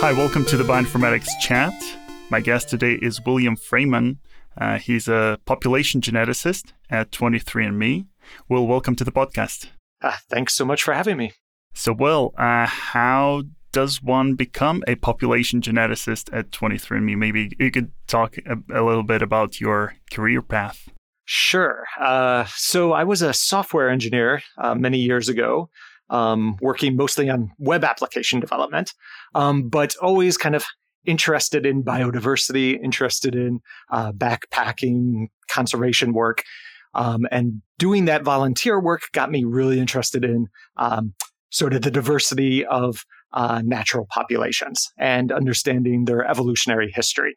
Hi, welcome to the Bioinformatics Chat. My guest today is William Freyman. Uh, he's a population geneticist at 23andMe. Will, welcome to the podcast. Uh, thanks so much for having me. So, Will, uh, how does one become a population geneticist at 23andMe? Maybe you could talk a, a little bit about your career path. Sure. Uh, so, I was a software engineer uh, many years ago um, working mostly on web application development, um, but always kind of interested in biodiversity, interested in uh, backpacking, conservation work. Um, and doing that volunteer work got me really interested in um, sort of the diversity of uh, natural populations and understanding their evolutionary history.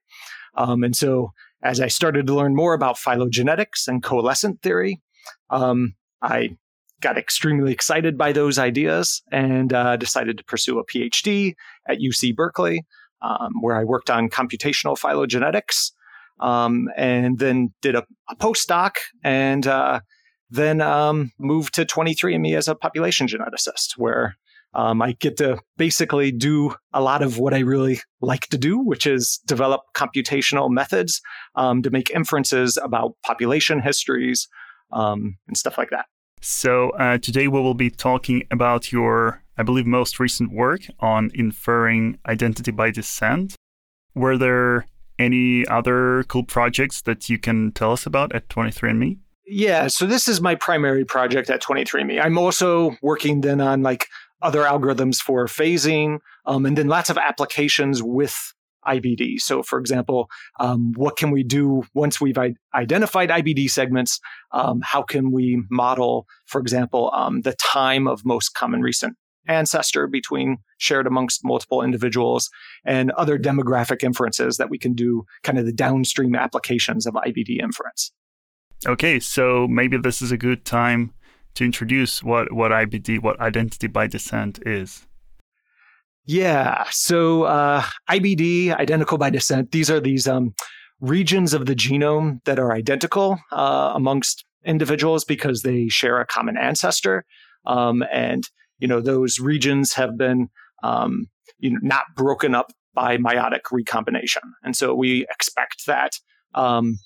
Um, and so, as I started to learn more about phylogenetics and coalescent theory, um, I got extremely excited by those ideas and uh, decided to pursue a PhD at UC Berkeley, um, where I worked on computational phylogenetics, um, and then did a, a postdoc, and uh, then um, moved to 23andMe as a population geneticist, where um, I get to basically do a lot of what I really like to do, which is develop computational methods um, to make inferences about population histories um, and stuff like that. So, uh, today we will be talking about your, I believe, most recent work on inferring identity by descent. Were there any other cool projects that you can tell us about at 23andMe? Yeah, so this is my primary project at 23andMe. I'm also working then on like other algorithms for phasing, um, and then lots of applications with IBD. So, for example, um, what can we do once we've I- identified IBD segments? Um, how can we model, for example, um, the time of most common recent ancestor between shared amongst multiple individuals and other demographic inferences that we can do, kind of the downstream applications of IBD inference? Okay, so maybe this is a good time to introduce what, what IBD, what identity by descent is. Yeah. So uh, IBD, identical by descent, these are these um, regions of the genome that are identical uh, amongst individuals because they share a common ancestor. Um, and, you know, those regions have been, um, you know, not broken up by meiotic recombination. And so we expect that um,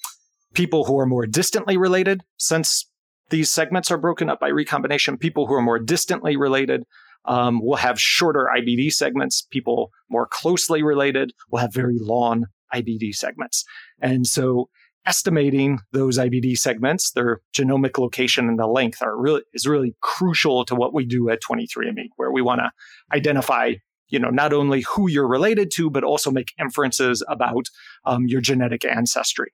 people who are more distantly related, since these segments are broken up by recombination, people who are more distantly related um, will have shorter IBD segments. People more closely related will have very long IBD segments. And so estimating those IBD segments, their genomic location and the length are really is really crucial to what we do at 23andMe, where we want to identify, you know, not only who you're related to, but also make inferences about um, your genetic ancestry,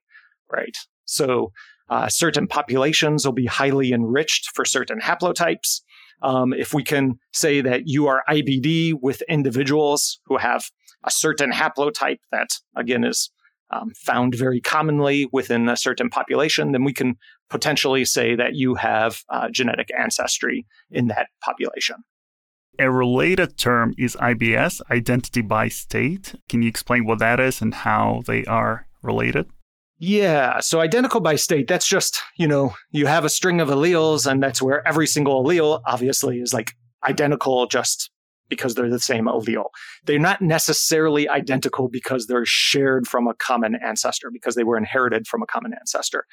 right? So uh, certain populations will be highly enriched for certain haplotypes. Um, if we can say that you are IBD with individuals who have a certain haplotype that, again, is um, found very commonly within a certain population, then we can potentially say that you have uh, genetic ancestry in that population. A related term is IBS, identity by state. Can you explain what that is and how they are related? Yeah. So identical by state, that's just, you know, you have a string of alleles, and that's where every single allele obviously is like identical just because they're the same allele. They're not necessarily identical because they're shared from a common ancestor, because they were inherited from a common ancestor.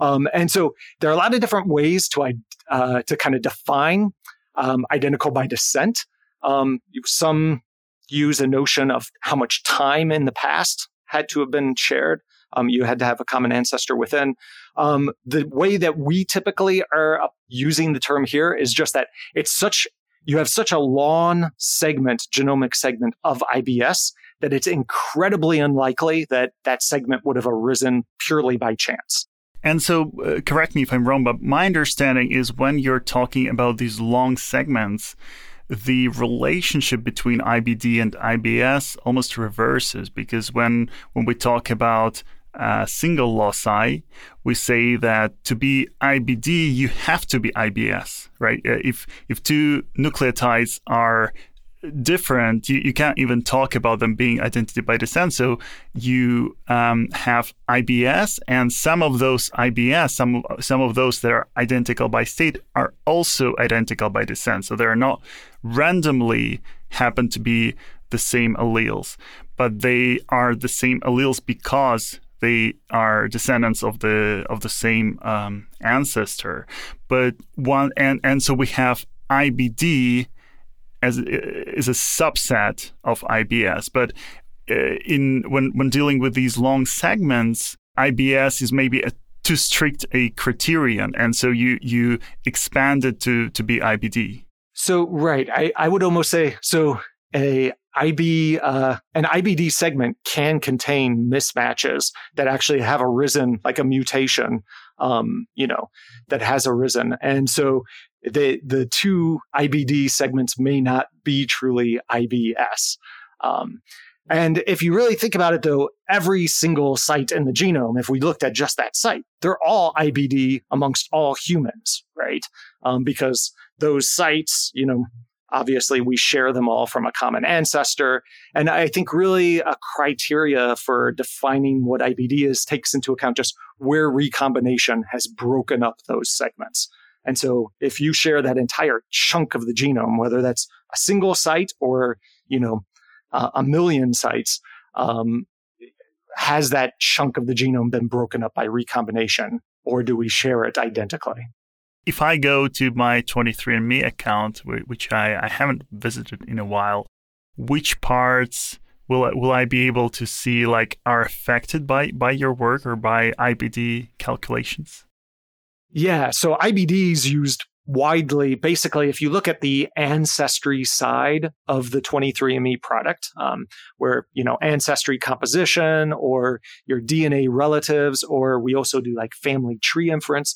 Um, and so there are a lot of different ways to, uh, to kind of define um, identical by descent. Um, some use a notion of how much time in the past had to have been shared. Um, you had to have a common ancestor within. Um, the way that we typically are using the term here is just that it's such you have such a long segment, genomic segment of IBS that it's incredibly unlikely that that segment would have arisen purely by chance. And so, uh, correct me if I'm wrong, but my understanding is when you're talking about these long segments, the relationship between IBD and IBS almost reverses because when when we talk about uh, single loci, we say that to be IBD, you have to be IBS, right? Uh, if if two nucleotides are different, you, you can't even talk about them being identity by descent. So you um, have IBS, and some of those IBS, some some of those that are identical by state, are also identical by descent. So they are not randomly happen to be the same alleles, but they are the same alleles because they are descendants of the of the same um, ancestor. But one and and so we have IBD as is a subset of IBS, but uh, in when when dealing with these long segments, IBS is maybe a too strict a criterion, and so you you expand it to to be IBD. So right, I, I would almost say so. A IB uh, an IBD segment can contain mismatches that actually have arisen, like a mutation, um, you know, that has arisen, and so the the two IBD segments may not be truly IBS. Um, and if you really think about it, though, every single site in the genome, if we looked at just that site, they're all IBD amongst all humans, right? Um, because those sites, you know, obviously we share them all from a common ancestor. And I think really a criteria for defining what IBD is takes into account just where recombination has broken up those segments. And so if you share that entire chunk of the genome, whether that's a single site or, you know, uh, a million sites, um, has that chunk of the genome been broken up by recombination, or do we share it identically? If I go to my 23andMe account, which I, I haven't visited in a while, which parts will I, will I be able to see like are affected by by your work or by IBD calculations? Yeah, so IBD is used widely basically if you look at the ancestry side of the 23andme product um, where you know ancestry composition or your dna relatives or we also do like family tree inference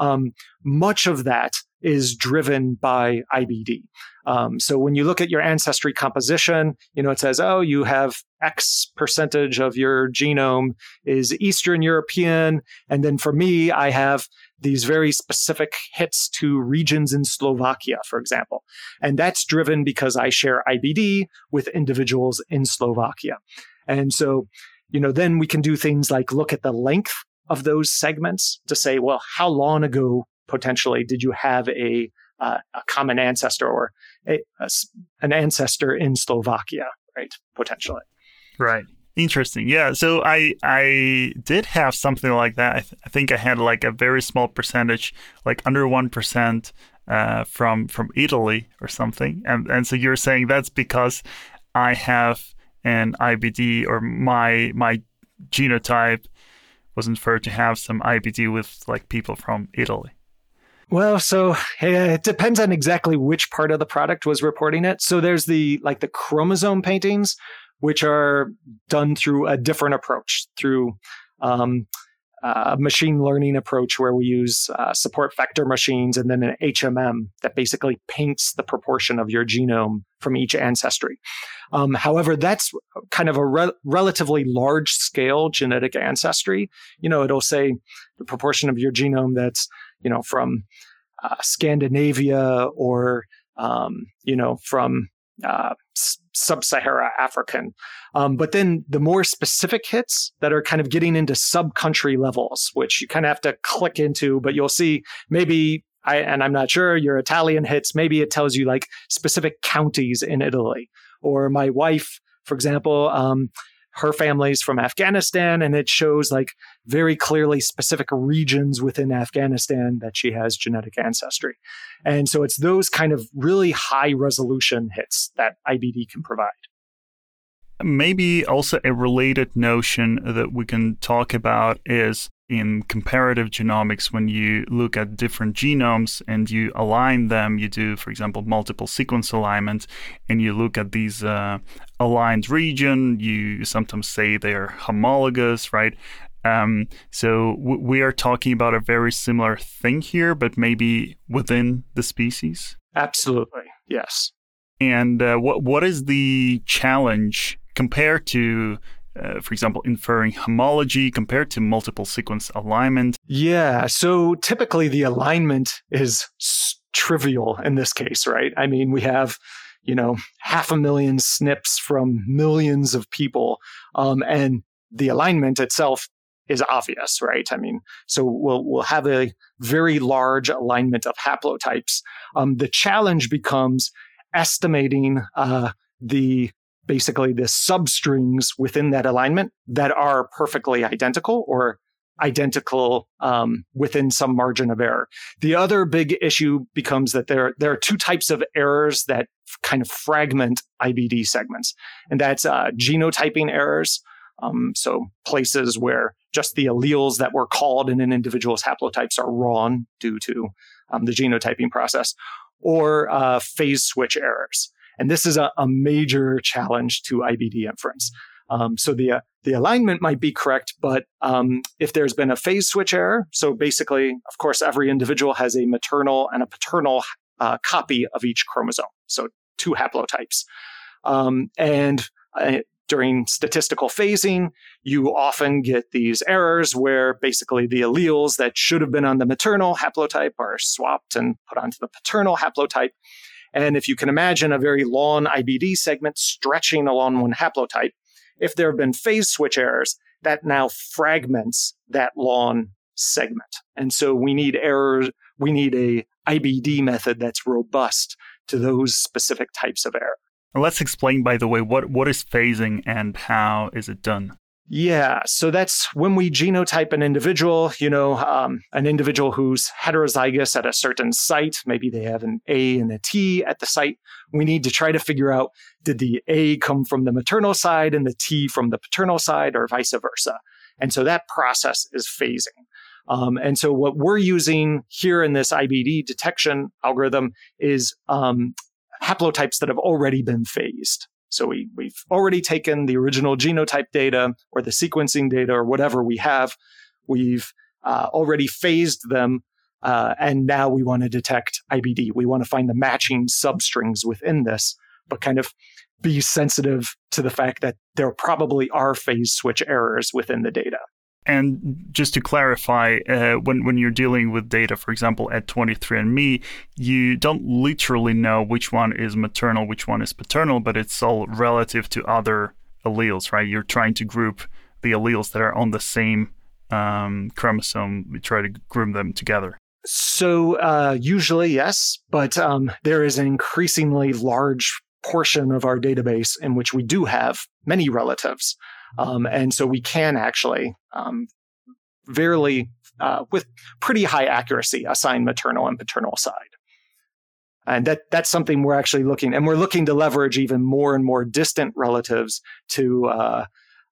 um, much of that is driven by IBD. Um, so when you look at your ancestry composition, you know, it says, oh, you have X percentage of your genome is Eastern European. And then for me, I have these very specific hits to regions in Slovakia, for example. And that's driven because I share IBD with individuals in Slovakia. And so, you know, then we can do things like look at the length of those segments to say, well, how long ago potentially did you have a uh, a common ancestor or a, a, an ancestor in Slovakia, right? Potentially. Right. Interesting. Yeah. So I I did have something like that. I, th- I think I had like a very small percentage, like under one percent, uh, from from Italy or something. And and so you're saying that's because I have an IBD or my my genotype was inferred to have some IBD with like people from Italy. Well, so it depends on exactly which part of the product was reporting it. So there's the like the chromosome paintings, which are done through a different approach, through um, a machine learning approach where we use uh, support vector machines and then an HMM that basically paints the proportion of your genome from each ancestry. Um, however, that's kind of a re- relatively large scale genetic ancestry. You know, it'll say the proportion of your genome that's, you know, from uh, Scandinavia or, um, you know, from uh, sub-Sahara African. Um, but then the more specific hits that are kind of getting into sub-country levels, which you kind of have to click into, but you'll see maybe I, and I'm not sure your Italian hits, maybe it tells you like specific counties in Italy. Or my wife, for example, um, her family's from Afghanistan, and it shows like very clearly specific regions within Afghanistan that she has genetic ancestry. And so it's those kind of really high resolution hits that IBD can provide. Maybe also a related notion that we can talk about is in comparative genomics when you look at different genomes and you align them you do for example multiple sequence alignment and you look at these uh, aligned region you sometimes say they're homologous right? Um, so w- we are talking about a very similar thing here but maybe within the species? Absolutely yes. And uh, what what is the challenge compared to uh, for example, inferring homology compared to multiple sequence alignment? Yeah. So typically the alignment is trivial in this case, right? I mean, we have, you know, half a million SNPs from millions of people. Um, and the alignment itself is obvious, right? I mean, so we'll we'll have a very large alignment of haplotypes. Um, the challenge becomes estimating uh, the basically the substrings within that alignment that are perfectly identical or identical um, within some margin of error. The other big issue becomes that there, there are two types of errors that kind of fragment IBD segments, and that's uh, genotyping errors. Um, so places where just the alleles that were called in an individual's haplotypes are wrong due to um, the genotyping process, or uh, phase switch errors. And this is a, a major challenge to IBD inference. Um, so the uh, the alignment might be correct, but um, if there's been a phase switch error, so basically, of course, every individual has a maternal and a paternal uh, copy of each chromosome, so two haplotypes, um, and uh, during statistical phasing, you often get these errors where basically the alleles that should have been on the maternal haplotype are swapped and put onto the paternal haplotype. And if you can imagine a very long IBD segment stretching along one haplotype, if there have been phase switch errors, that now fragments that long segment. And so we need errors, we need a IBD method that's robust to those specific types of error. Let's explain, by the way, what, what is phasing and how is it done? Yeah, so that's when we genotype an individual, you know, um, an individual who's heterozygous at a certain site. Maybe they have an A and a T at the site. We need to try to figure out did the A come from the maternal side and the T from the paternal side or vice versa. And so that process is phasing. Um, and so what we're using here in this IBD detection algorithm is um, haplotypes that have already been phased. So we, we've already taken the original genotype data or the sequencing data or whatever we have. We've uh, already phased them. Uh, and now we want to detect IBD. We want to find the matching substrings within this, but kind of be sensitive to the fact that there probably are phase switch errors within the data. And just to clarify, uh, when when you're dealing with data, for example, at 23andMe, you don't literally know which one is maternal, which one is paternal, but it's all relative to other alleles, right? You're trying to group the alleles that are on the same um, chromosome. We try to group them together. So uh, usually, yes, but um, there is an increasingly large portion of our database in which we do have many relatives. Um, and so we can actually um, verily, uh, with pretty high accuracy, assign maternal and paternal side. And that, that's something we're actually looking, and we're looking to leverage even more and more distant relatives to uh,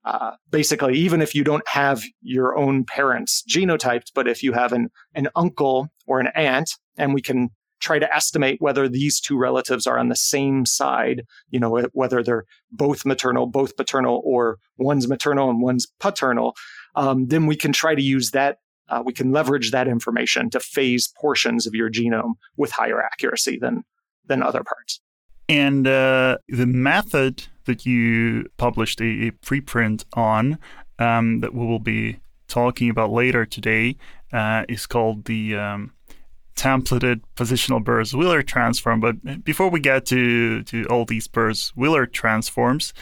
uh, basically, even if you don't have your own parents genotyped, but if you have an, an uncle or an aunt, and we can try to estimate whether these two relatives are on the same side, you know, whether they're both maternal, both paternal, or one's maternal and one's paternal, um, then we can try to use that. Uh, we can leverage that information to phase portions of your genome with higher accuracy than than other parts. And uh, the method that you published a, a preprint on um, that we will be talking about later today uh, is called the um, templated positional Burrows-Wheeler transform. But before we get to, to all these Burrows-Wheeler transforms,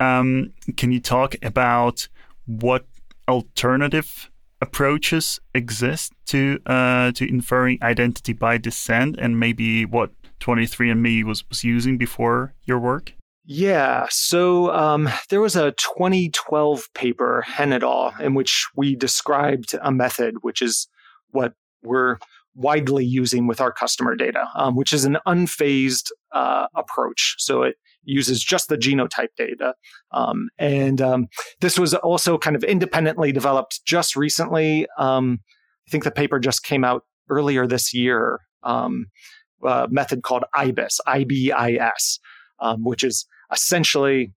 um, can you talk about what alternative approaches exist to uh, to inferring identity by descent, and maybe what 23andMe was, was using before your work? Yeah, so um, there was a 2012 paper, Henn et al., in which we described a method, which is what we're widely using with our customer data, um, which is an unphased uh, approach. So it uses just the genotype data. Um, and um, this was also kind of independently developed just recently. Um, I think the paper just came out earlier this year. Um, a method called IBIS, IBIS, um, which is essentially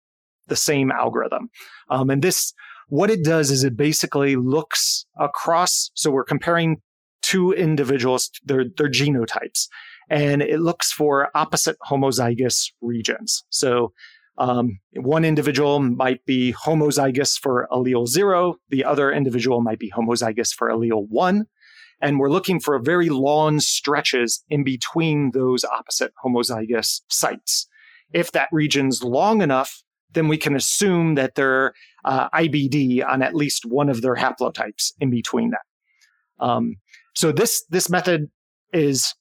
the same algorithm. and this, what it does is it basically looks across. So we're comparing two individuals, their, their genotypes, and it looks for opposite homozygous regions. So um, one individual might be homozygous for allele zero, the other individual might be homozygous for allele one. And we're looking for very long stretches in between those opposite homozygous sites. If that region's long enough, then we can assume that they're uh, IBD on at least one of their haplotypes in between that. Um, so this this method is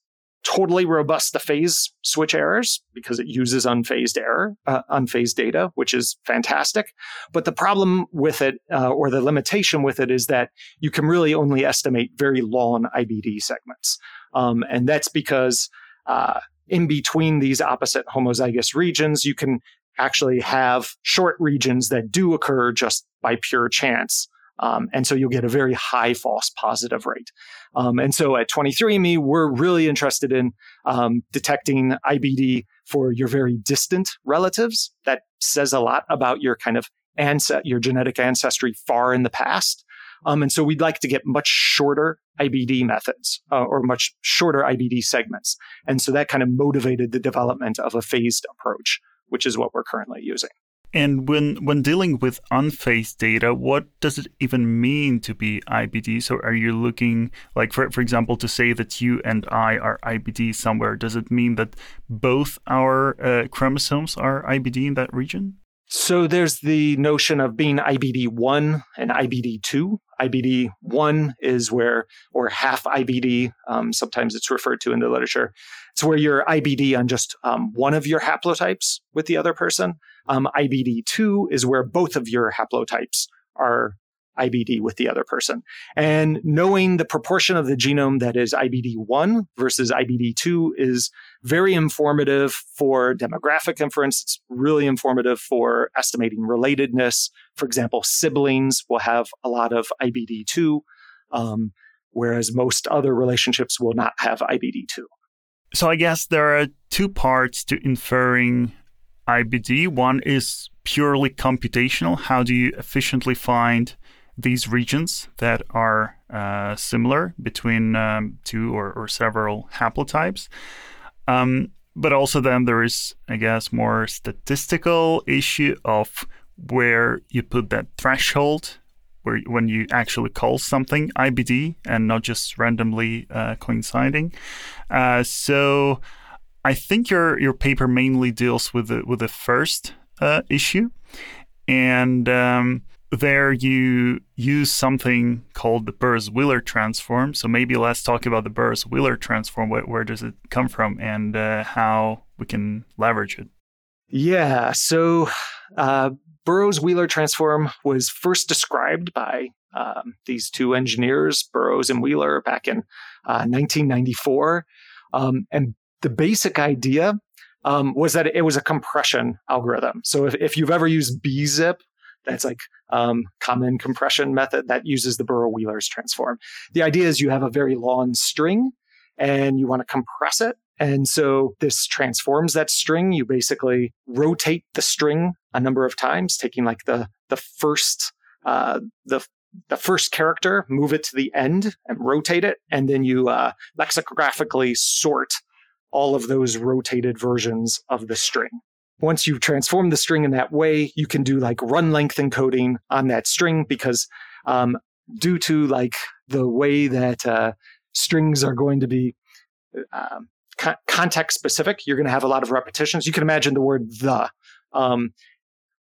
totally robust to phase switch errors because it uses unphased error, uh, unphased data, which is fantastic. But the problem with it, uh, or the limitation with it, is that you can really only estimate very long IBD segments, um, and that's because uh, in between these opposite homozygous regions, you can actually have short regions that do occur just by pure chance. Um, and so you'll get a very high false positive rate. Um, and so at 23andMe, we're really interested in um, detecting IBD for your very distant relatives. That says a lot about your kind of ancest- your genetic ancestry far in the past. Um, and so we'd like to get much shorter IBD methods uh, or much shorter IBD segments. And so that kind of motivated the development of a phased approach, which is what we're currently using. And when when dealing with unphased data, what does it even mean to be IBD? So are you looking like for for example to say that you and I are IBD somewhere, does it mean that both our uh, chromosomes are IBD in that region? So there's the notion of being IBD1 and IBD2. IBD1 is where, or half IBD, um, sometimes it's referred to in the literature. It's where you're IBD on just um, one of your haplotypes with the other person. Um, IBD2 is where both of your haplotypes are IBD with the other person. And knowing the proportion of the genome that is IBD1 versus IBD2 is very informative for demographic inference. It's really informative for estimating relatedness. For example, siblings will have a lot of IBD2, um, whereas most other relationships will not have IBD2. So I guess there are two parts to inferring IBD. One is purely computational. How do you efficiently find these regions that are uh, similar between um, two or, or, several haplotypes? Um, but also then there is, I guess, more statistical issue of where you put that threshold where when you actually call something IBD and not just randomly uh, coinciding. Uh, so I think your your paper mainly deals with the with the first uh, issue, and um, there you use something called the Burrows-Wheeler transform. So maybe let's talk about the Burrows-Wheeler transform. Where, where, does it come from, and uh, how we can leverage it? Yeah. So uh, Burrows-Wheeler transform was first described by um, these two engineers, Burrows and Wheeler, back in 1994. Uh, um, and the basic idea um, was that it was a compression algorithm. So if, if you've ever used bzip, that's like um, common compression method that uses the Burrows-Wheeler's transform. The idea is you have a very long string and you want to compress it. And so this transforms that string. You basically rotate the string a number of times, taking like the the first uh, the the first character, move it to the end and rotate it, and then you uh, lexicographically sort all of those rotated versions of the string. Once you transform the string in that way, you can do like run length encoding on that string because um, due to like the way that uh, strings are going to be um, co- context specific, you're going to have a lot of repetitions. You can imagine the word the. Um,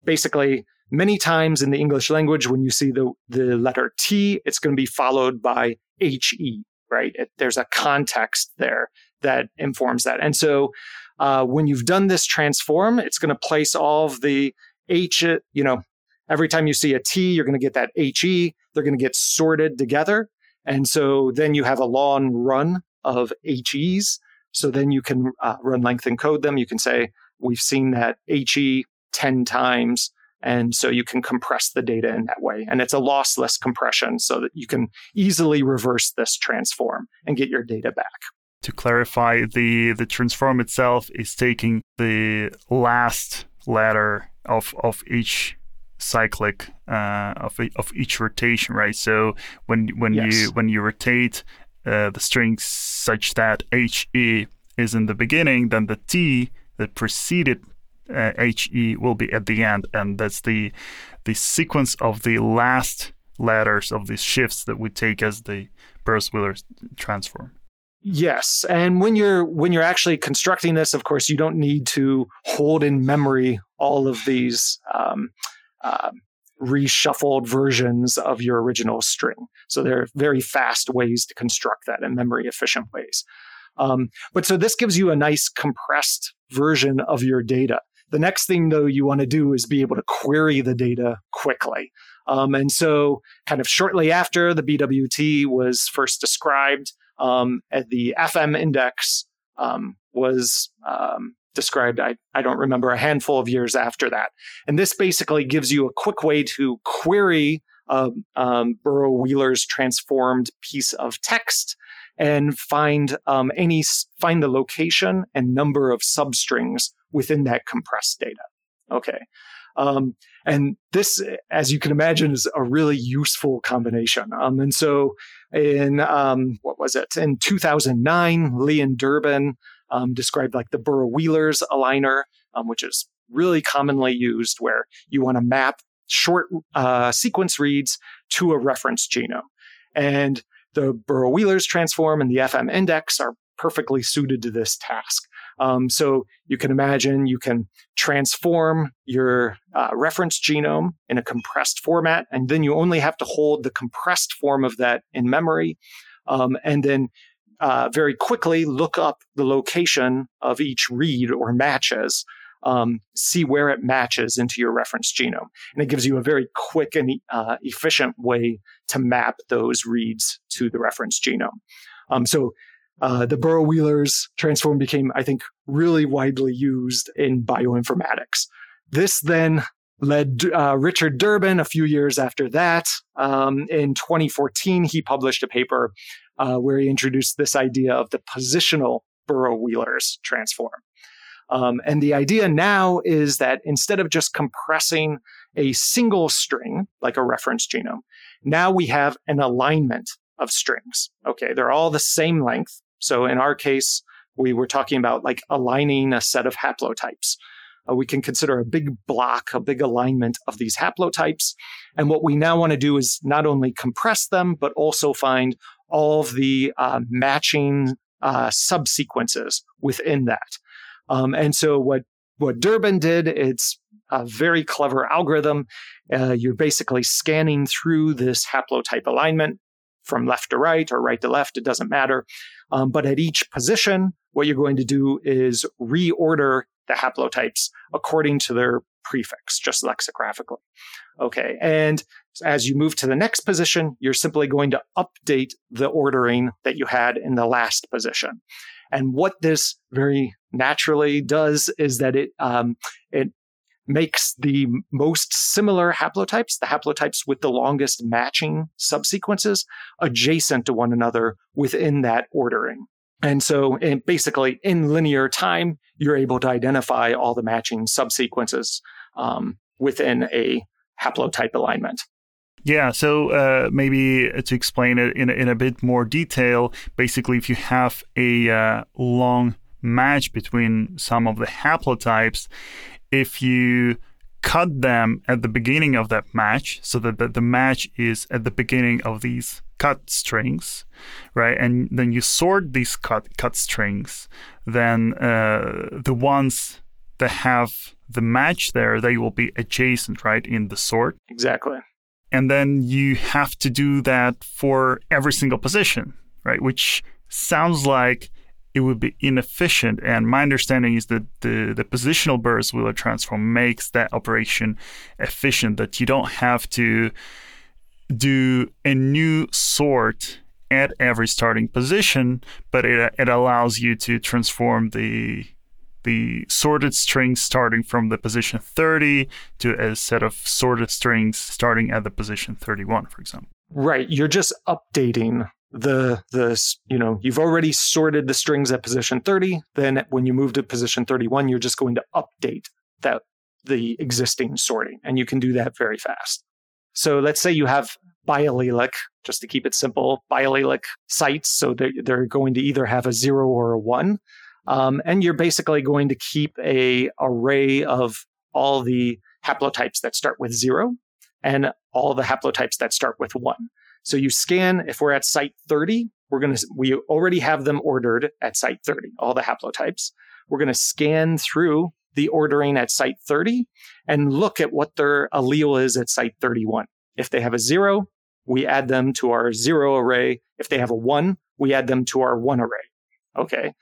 basically, many times in the English language, when you see the, the letter T, it's going to be followed by HE, right? It, there's a context there that informs that. And so uh, when you've done this transform, it's going to place all of the H, you know, every time you see a T, you're going to get that HE. They're going to get sorted together. And so then you have a long run of HEs. So then you can uh, run length encode them. You can say, we've seen that HE 10 times. And so you can compress the data in that way. And it's a lossless compression so that you can easily reverse this transform and get your data back. To clarify, the, the transform itself is taking the last letter of, of each cyclic uh, of of each rotation, right? So when when yes. you when you rotate uh, the strings such that he is in the beginning, then the t that preceded uh, he will be at the end, and that's the the sequence of the last letters of these shifts that we take as the Burrows-Wheeler transform. Yes, and when you're when you're actually constructing this, of course, you don't need to hold in memory all of these um, uh, reshuffled versions of your original string. So there are very fast ways to construct that in memory efficient ways. Um, but so this gives you a nice compressed version of your data. The next thing, though, you want to do is be able to query the data quickly. Um, and so, kind of shortly after the BWT was first described, um, the FM index um, was um, described, I, I don't remember, a handful of years after that. And this basically gives you a quick way to query um, Burrow Wheeler's transformed piece of text and find um, any find the location and number of substrings within that compressed data. Okay. Um, and this, as you can imagine, is a really useful combination. Um, and so, in um, what was it? In 2009, Li and Durbin um, described like the Burrow Wheeler's aligner, um, which is really commonly used, where you want to map short uh, sequence reads to a reference genome. And the Burrow Wheeler's transform and the FM index are perfectly suited to this task. Um, so you can imagine you can transform your uh, reference genome in a compressed format, and then you only have to hold the compressed form of that in memory. Um, and then uh, very quickly look up the location of each read or matches, um, see where it matches into your reference genome. And it gives you a very quick and uh, efficient way to map those reads to the reference genome. Um, so uh, the Burrow Wheeler's transform became, I think, really widely used in bioinformatics. This then led uh, Richard Durbin a few years after that. Um, in 2014, he published a paper uh, where he introduced this idea of the positional Burrow Wheeler's transform. Um, and the idea now is that instead of just compressing a single string, like a reference genome, now we have an alignment of strings. Okay, they're all the same length, so in our case, we were talking about like aligning a set of haplotypes. Uh, we can consider a big block, a big alignment of these haplotypes. And what we now want to do is not only compress them, but also find all of the uh, matching uh, subsequences within that. Um, and so what what Durbin did, it's a very clever algorithm. Uh, you're basically scanning through this haplotype alignment from left to right or right to left, it doesn't matter. Um, but at each position, what you're going to do is reorder the haplotypes according to their prefix, just lexicographically. Okay. And as you move to the next position, you're simply going to update the ordering that you had in the last position. And what this very naturally does is that it um, it makes the most similar haplotypes, the haplotypes with the longest matching subsequences, adjacent to one another within that ordering. And so basically in linear time, you're able to identify all the matching subsequences um, within a haplotype alignment. Yeah, so uh, maybe to explain it in, in a bit more detail, basically, if you have a uh, long match between some of the haplotypes, if you cut them at the beginning of that match so that the, the match is at the beginning of these cut strings, right? And then you sort these cut cut strings, then uh, the ones that have the match there, they will be adjacent, right, in the sort. Exactly. And then you have to do that for every single position, right? Which sounds like it would be inefficient. And my understanding is that the, the positional Burrows Wheeler transform makes that operation efficient, that you don't have to do a new sort at every starting position, but it, it allows you to transform the the sorted strings starting from the position 30 to a set of sorted strings starting at the position 31, for example. Right. You're just updating the the you know you've already sorted the strings at position 30 then when you move to position 31 you're just going to update that the existing sorting and you can do that very fast so let's say you have biallelic just to keep it simple biallelic sites so they're, they're going to either have a zero or a one um, and you're basically going to keep a array of all the haplotypes that start with zero and all the haplotypes that start with one so you scan, if we're at site 30, we're going to, we already have them ordered at site 30, all the haplotypes. We're going to scan through the ordering at site 30 and look at what their allele is at site 31. If they have a zero, we add them to our zero array. If they have a one, we add them to our one array. Okay.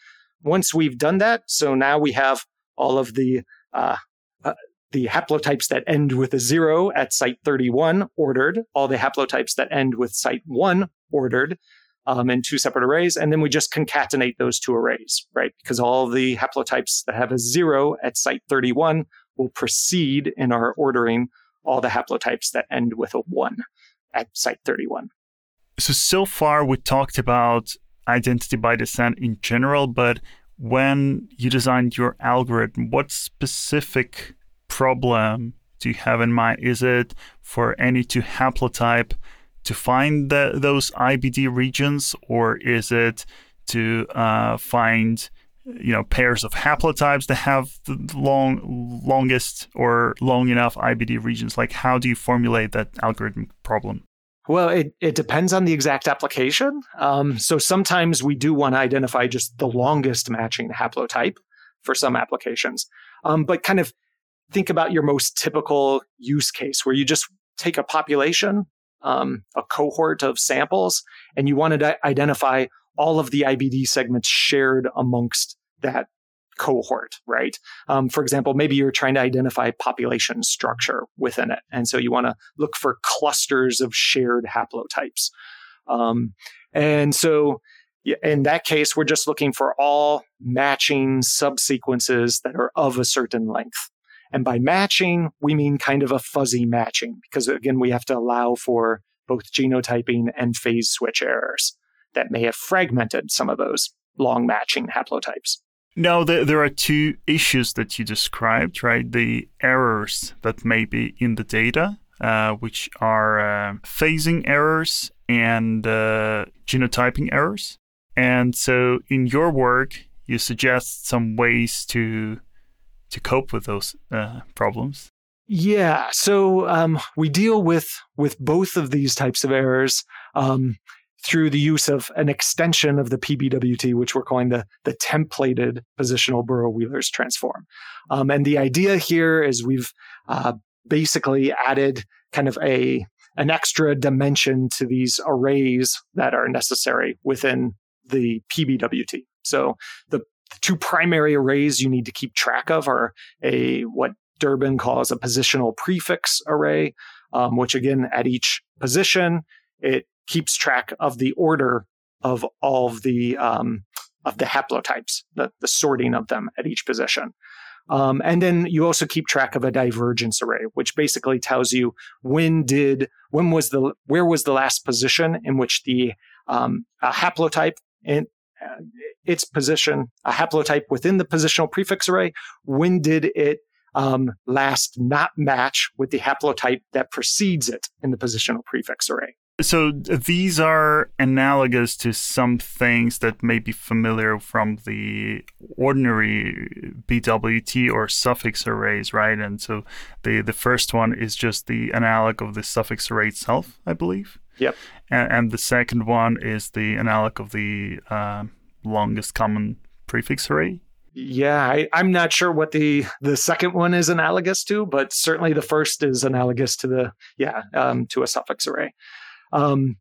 Once we've done that, so now we have all of the uh, uh, the haplotypes that end with a zero at site 31 ordered, all the haplotypes that end with site one ordered um, in two separate arrays. And then we just concatenate those two arrays, right? Because all the haplotypes that have a zero at site 31 will precede in our ordering all the haplotypes that end with a one at site 31. So, so far we talked about identity by descent in general, but when you designed your algorithm, what specific problem do you have in mind? Is it for any two haplotype to find the, those IBD regions, or is it to uh, find you know pairs of haplotypes that have the long longest or long enough IBD regions? Like, how do you formulate that algorithm problem? Well, it, it depends on the exact application. Um, so sometimes we do want to identify just the longest matching haplotype for some applications. Um, but kind of think about your most typical use case where you just take a population, um, a cohort of samples, and you want to identify all of the IBD segments shared amongst that cohort, right? Um, for example, maybe you're trying to identify population structure within it. And so you want to look for clusters of shared haplotypes. Um, and so in that case, we're just looking for all matching subsequences that are of a certain length. And by matching, we mean kind of a fuzzy matching, because again, we have to allow for both genotyping and phase switch errors that may have fragmented some of those long matching haplotypes. Now, there, there are two issues that you described, right? The errors that may be in the data, uh, which are uh, phasing errors and uh, genotyping errors. And so, in your work, you suggest some ways to to cope with those uh, problems. Yeah, so um, we deal with with both of these types of errors. Um, through the use of an extension of the PBWT, which we're calling the, the templated positional Burrow Wheeler's transform. Um, and the idea here is we've uh, basically added kind of a an extra dimension to these arrays that are necessary within the PBWT. So the two primary arrays you need to keep track of are a what Durbin calls a positional prefix array, um, which again at each position it keeps track of the order of all of the um, of the haplotypes, the, the sorting of them at each position. Um, and then you also keep track of a divergence array, which basically tells you when did when was the where was the last position in which the um, a haplotype in uh, its position, a haplotype within the positional prefix array, when did it um, last not match with the haplotype that precedes it in the positional prefix array. So these are analogous to some things that may be familiar from the ordinary BWT or suffix arrays, right? And so the the first one is just the analog of the suffix array itself, I believe. Yep. And, and the second one is the analog of the uh, longest common prefix array. Yeah, I, am not sure what the the second one is analogous to, but certainly the first is analogous to the yeah um, to a suffix array. Um,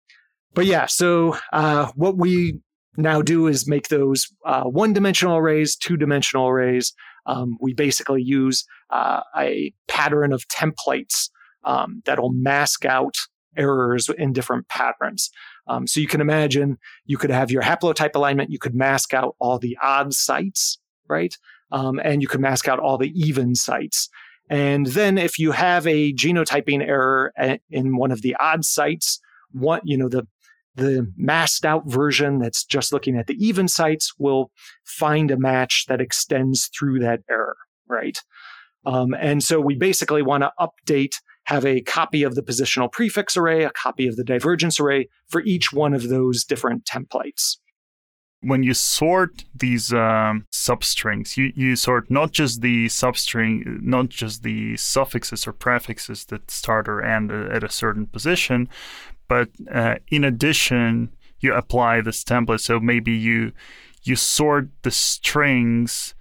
but yeah, so uh, what we now do is make those uh, one dimensional arrays, two dimensional arrays. Um, we basically use uh, a pattern of templates um, that'll mask out errors in different patterns. Um, so you can imagine you could have your haplotype alignment, you could mask out all the odd sites, right? Um, and you could mask out all the even sites. And then if you have a genotyping error in one of the odd sites, what you know the the masked out version that's just looking at the even sites will find a match that extends through that error, right? Um, and so we basically want to update, have a copy of the positional prefix array, a copy of the divergence array for each one of those different templates when you sort these um, substrings, you, you sort not just the substring, not just the suffixes or prefixes that start or end at a certain position, but uh, in addition, you apply this template. So maybe you you sort the strings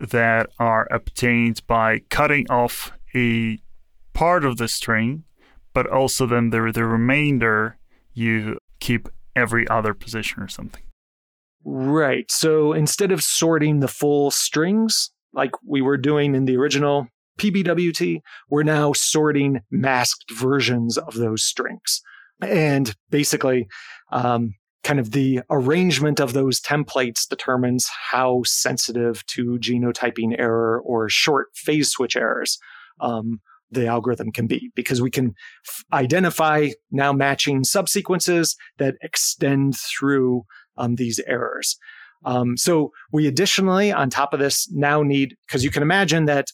that are obtained by cutting off a part of the string, but also then the the remainder you keep every other position or something. Right. So instead of sorting the full strings like we were doing in the original PBWT, we're now sorting masked versions of those strings. And basically, um, kind of the arrangement of those templates determines how sensitive to genotyping error or short phase switch errors um, the algorithm can be because we can f- identify now matching subsequences that extend through um, these errors. Um, so we additionally, on top of this, now need, because you can imagine that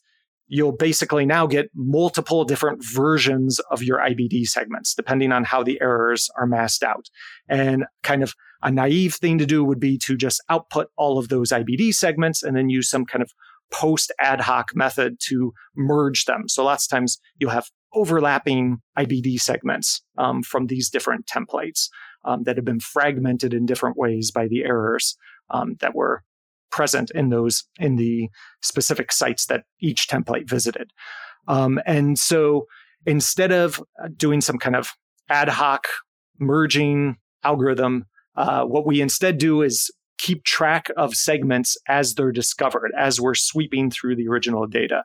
you'll basically now get multiple different versions of your IBD segments, depending on how the errors are masked out. And kind of a naive thing to do would be to just output all of those IBD segments and then use some kind of post ad hoc method to merge them. So lots of times you'll have overlapping IBD segments um, from these different templates um, that have been fragmented in different ways by the errors um, that were present in those in the specific sites that each template visited. Um, and so instead of uh, doing some kind of ad hoc merging algorithm, uh, what we instead do is keep track of segments as they're discovered, as we're sweeping through the original data.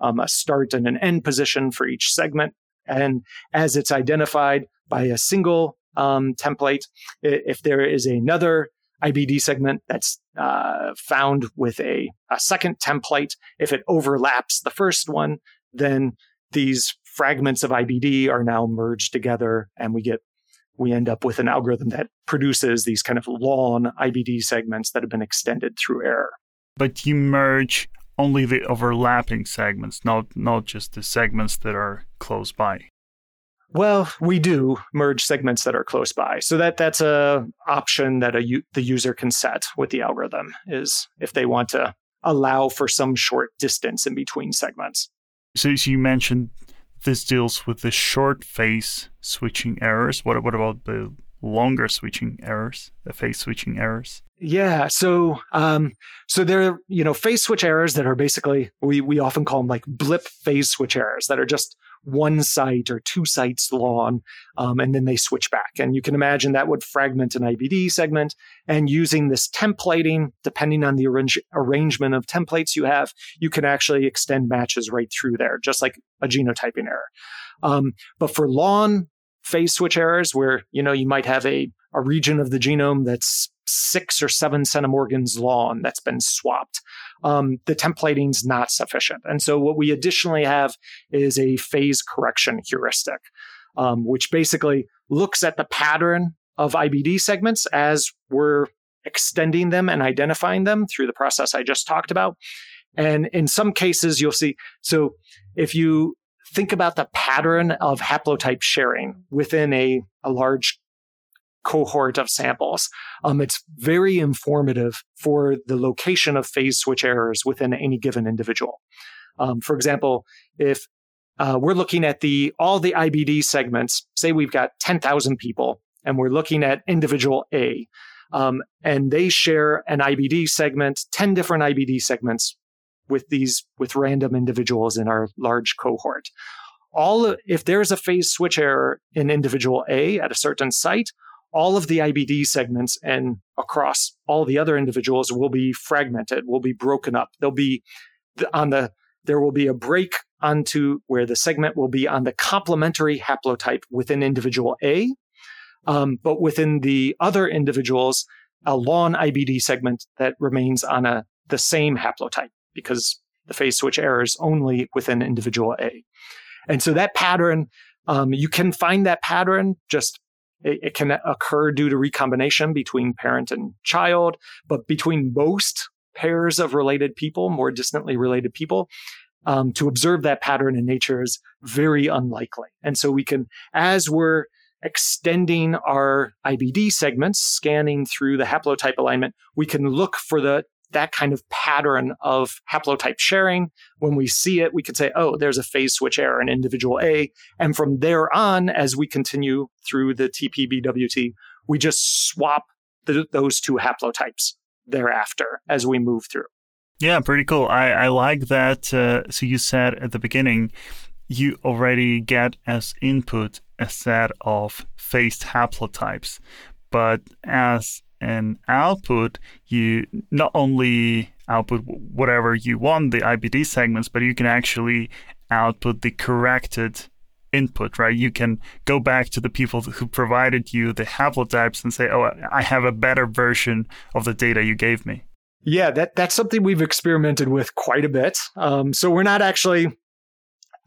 Um, a start and an end position for each segment. And as it's identified by a single um, template, if there is another IBD segment that's uh, found with a, a second template. If it overlaps the first one, then these fragments of IBD are now merged together and we get we end up with an algorithm that produces these kind of long IBD segments that have been extended through error. But you merge only the overlapping segments, not not just the segments that are close by. Well, we do merge segments that are close by. So that that's a option that a the user can set with the algorithm is if they want to allow for some short distance in between segments. So, so you mentioned this deals with the short phase switching errors. What what about the longer switching errors, the phase switching errors? Yeah, so um, so there are you know phase switch errors that are basically we we often call them like blip phase switch errors that are just one site or two sites long, um, and then they switch back. And you can imagine that would fragment an IBD segment. And using this templating, depending on the arrange- arrangement of templates you have, you can actually extend matches right through there, just like a genotyping error. Um, but for long phase switch errors, where you know you might have a a region of the genome that's six or seven centimorgans long that's been swapped. Um, the templating's not sufficient. And so what we additionally have is a phase correction heuristic, um, which basically looks at the pattern of IBD segments as we're extending them and identifying them through the process I just talked about. And in some cases, you'll see, so if you think about the pattern of haplotype sharing within a, a large cohort of samples. Um, it's very informative for the location of phase switch errors within any given individual. Um, for example, if uh, we're looking at the all the IBD segments, say we've got 10,000 people, and we're looking at individual A, um, and they share an IBD segment, 10 different IBD segments with these with random individuals in our large cohort. All if there's a phase switch error in individual A at a certain site, all of the IBD segments and across all the other individuals will be fragmented, will be broken up. There'll be on the there will be a break onto where the segment will be on the complementary haplotype within individual A, um, but within the other individuals, a long IBD segment that remains on a the same haplotype because the phase switch error is only within individual A. And so that pattern, um, you can find that pattern just it, it, can occur due to recombination between parent and child, but between most pairs of related people, more distantly related people, um, to observe that pattern in nature is very unlikely. And so we can, as we're extending our IBD segments, scanning through the haplotype alignment, we can look for the that kind of pattern of haplotype sharing. When we see it, we could say, oh, there's a phase switch error in individual A. And from there on, as we continue through the TPBWT, we just swap the, those two haplotypes thereafter as we move through. Yeah, pretty cool. I, I like that. Uh, so you said at the beginning, you already get as input a set of phased haplotypes. But as an output, you not only output whatever you want, the IBD segments, but you can actually output the corrected input, right? You can go back to the people who provided you the haplotypes and say, oh, I have a better version of the data you gave me. Yeah, that, that's something we've experimented with quite a bit. Um, so we're not actually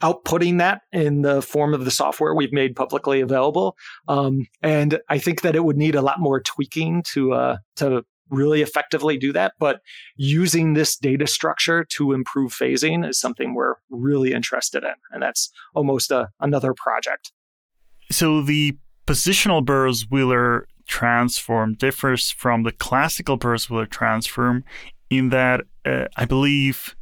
outputting that in the form of the software we've made publicly available. Um, and I think that it would need a lot more tweaking to uh, to really effectively do that. But using this data structure to improve phasing is something we're really interested in. And that's almost a, another project. So the positional Burrows Wheeler transform differs from the classical Burrows Wheeler transform in that uh, I believe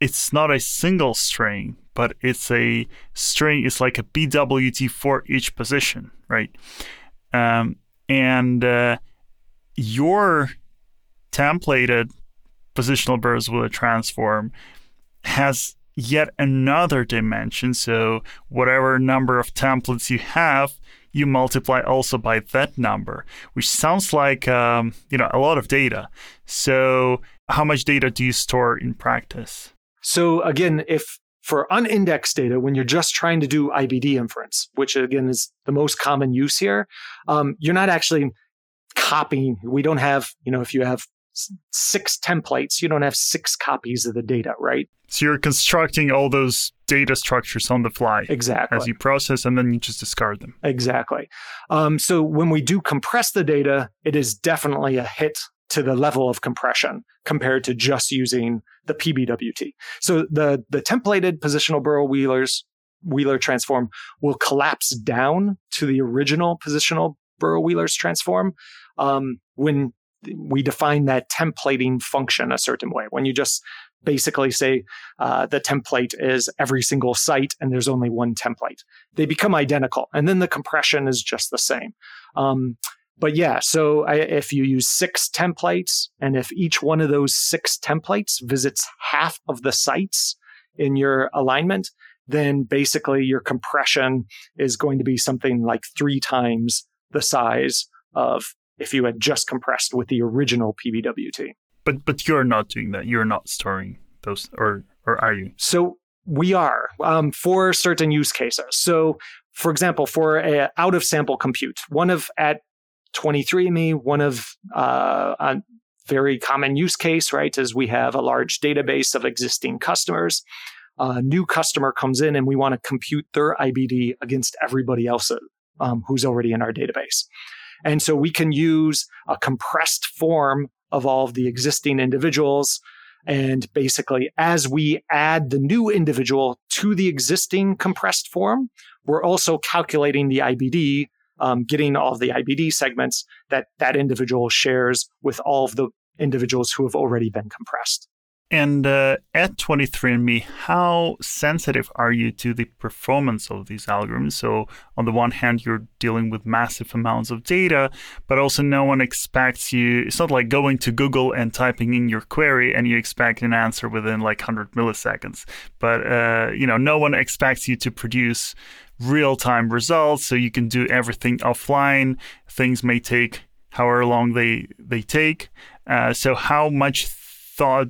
it's not a single string, but it's a string. It's like a BWT for each position, right? Um, and uh, your templated positional Burrows Wheeler transform has yet another dimension. So whatever number of templates you have, you multiply also by that number, which sounds like um, you know a lot of data. So how much data do you store in practice? So again, if for unindexed data, when you're just trying to do IBD inference, which again is the most common use here, um, you're not actually copying. We don't have, you know, if you have six templates, you don't have six copies of the data, right? So you're constructing all those data structures on the fly. Exactly. As you process and then you just discard them. Exactly. Um, so when we do compress the data, it is definitely a hit to the level of compression compared to just using the PBWT. So the, the templated positional Burrow Wheelers Wheeler transform will collapse down to the original positional Burrows Wheeler transform um, when we define that templating function a certain way. When you just basically say uh, the template is every single site and there's only one template, they become identical, and then the compression is just the same. Um, but yeah, so I, if you use six templates, and if each one of those six templates visits half of the sites in your alignment, then basically your compression is going to be something like three times the size of if you had just compressed with the original PBWT. But but you're not doing that. You're not storing those, or or are you? So we are um, for certain use cases. So, for example, for a out of sample compute, one of at 23andMe, one of uh, a very common use case, right, is we have a large database of existing customers. A new customer comes in and we want to compute their IBD against everybody else um, who's already in our database. And so we can use a compressed form of all of the existing individuals. And basically, as we add the new individual to the existing compressed form, we're also calculating the IBD, um, getting all of the IBD segments that that individual shares with all of the individuals who have already been compressed. And uh, at 23andMe, how sensitive are you to the performance of these algorithms? So, on the one hand, you're dealing with massive amounts of data, but also no one expects you. It's not like going to Google and typing in your query and you expect an answer within like 100 milliseconds. But, uh, you know, no one expects you to produce real time results. So, you can do everything offline. Things may take however long they, they take. Uh, so, how much thought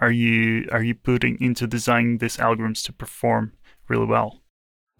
are you are you putting into designing these algorithms to perform really well?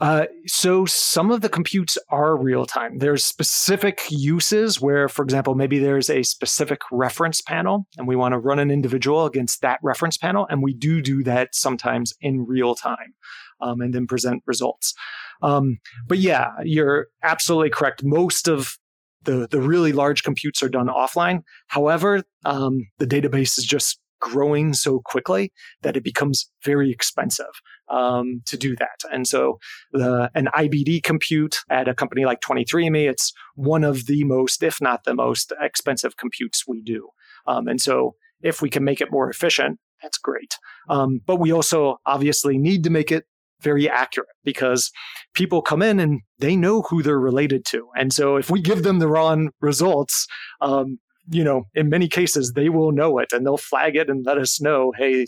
Uh, so some of the computes are real time. There's specific uses where, for example, maybe there's a specific reference panel and we want to run an individual against that reference panel. And we do do that sometimes in real time um, and then present results. Um, but yeah, you're absolutely correct. Most of the, the really large computes are done offline. However, um, the database is just growing so quickly that it becomes very expensive um, to do that. And so the, an IBD compute at a company like 23andMe, it's one of the most, if not the most expensive computes we do. Um, and so if we can make it more efficient, that's great. Um, but we also obviously need to make it very accurate because people come in and they know who they're related to. And so if we give them the wrong results, um, you know, in many cases, they will know it and they'll flag it and let us know, hey,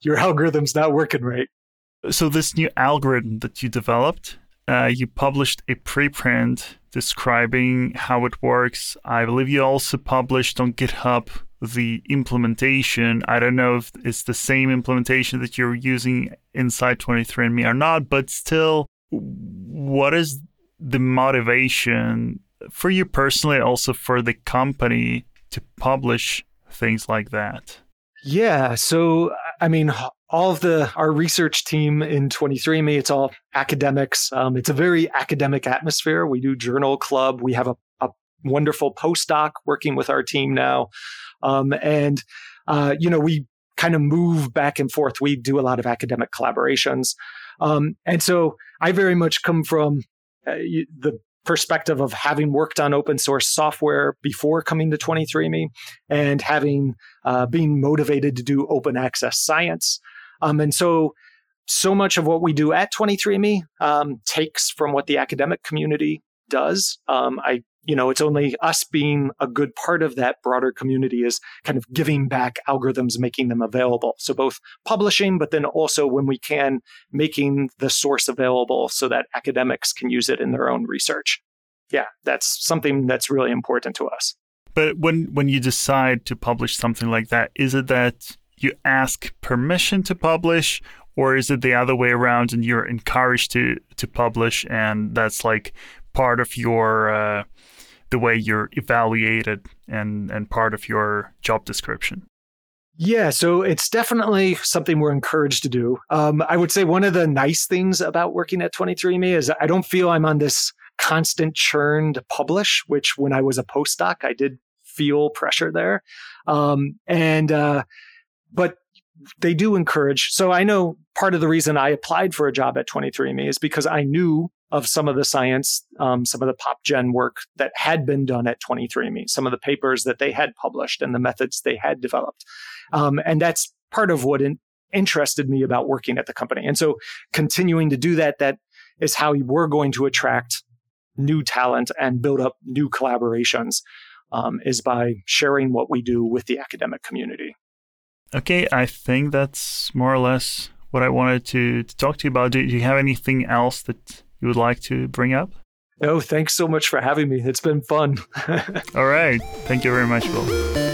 your algorithm's not working right. So, this new algorithm that you developed, uh, you published a preprint describing how it works. I believe you also published on GitHub the implementation. I don't know if it's the same implementation that you're using inside 23andMe or not, but still, what is the motivation for you personally, also for the company to publish things like that? Yeah. So, I mean, all of the our research team in 23andMe, it's all academics. Um, it's a very academic atmosphere. We do journal club. We have a, a wonderful postdoc working with our team now, um, and uh, you know we kind of move back and forth. We do a lot of academic collaborations, um, and so I very much come from uh, the perspective of having worked on open source software before coming to 23andMe and having uh, being motivated to do open access science. Um, and so, so much of what we do at 23andMe um, takes from what the academic community does. Um, I, you know, it's only us being a good part of that broader community is kind of giving back algorithms, making them available. So both publishing, but then also when we can, making the source available so that academics can use it in their own research. Yeah, that's something that's really important to us. But when when you decide to publish something like that, is it that you ask permission to publish or is it the other way around and you're encouraged to to publish and that's like part of your uh, the way you're evaluated and and part of your job description yeah, so it's definitely something we're encouraged to do. Um, I would say one of the nice things about working at 23andMe is I don't feel I'm on this constant churn to publish, which when I was a postdoc, I did feel pressure there. Um, and uh, but they do encourage. So I know part of the reason I applied for a job at 23andMe is because I knew of some of the science, um, some of the pop gen work that had been done at 23andMe, some of the papers that they had published and the methods they had developed. Um, and that's part of what in, interested me about working at the company. And so continuing to do that, that is how we're going to attract new talent and build up new collaborations um, is by sharing what we do with the academic community. Okay, I think that's more or less what I wanted to, to talk to you about. Do, do you have anything else that you would like to bring up? No, thanks so much for having me. It's been fun. All right. Thank you very much, Will.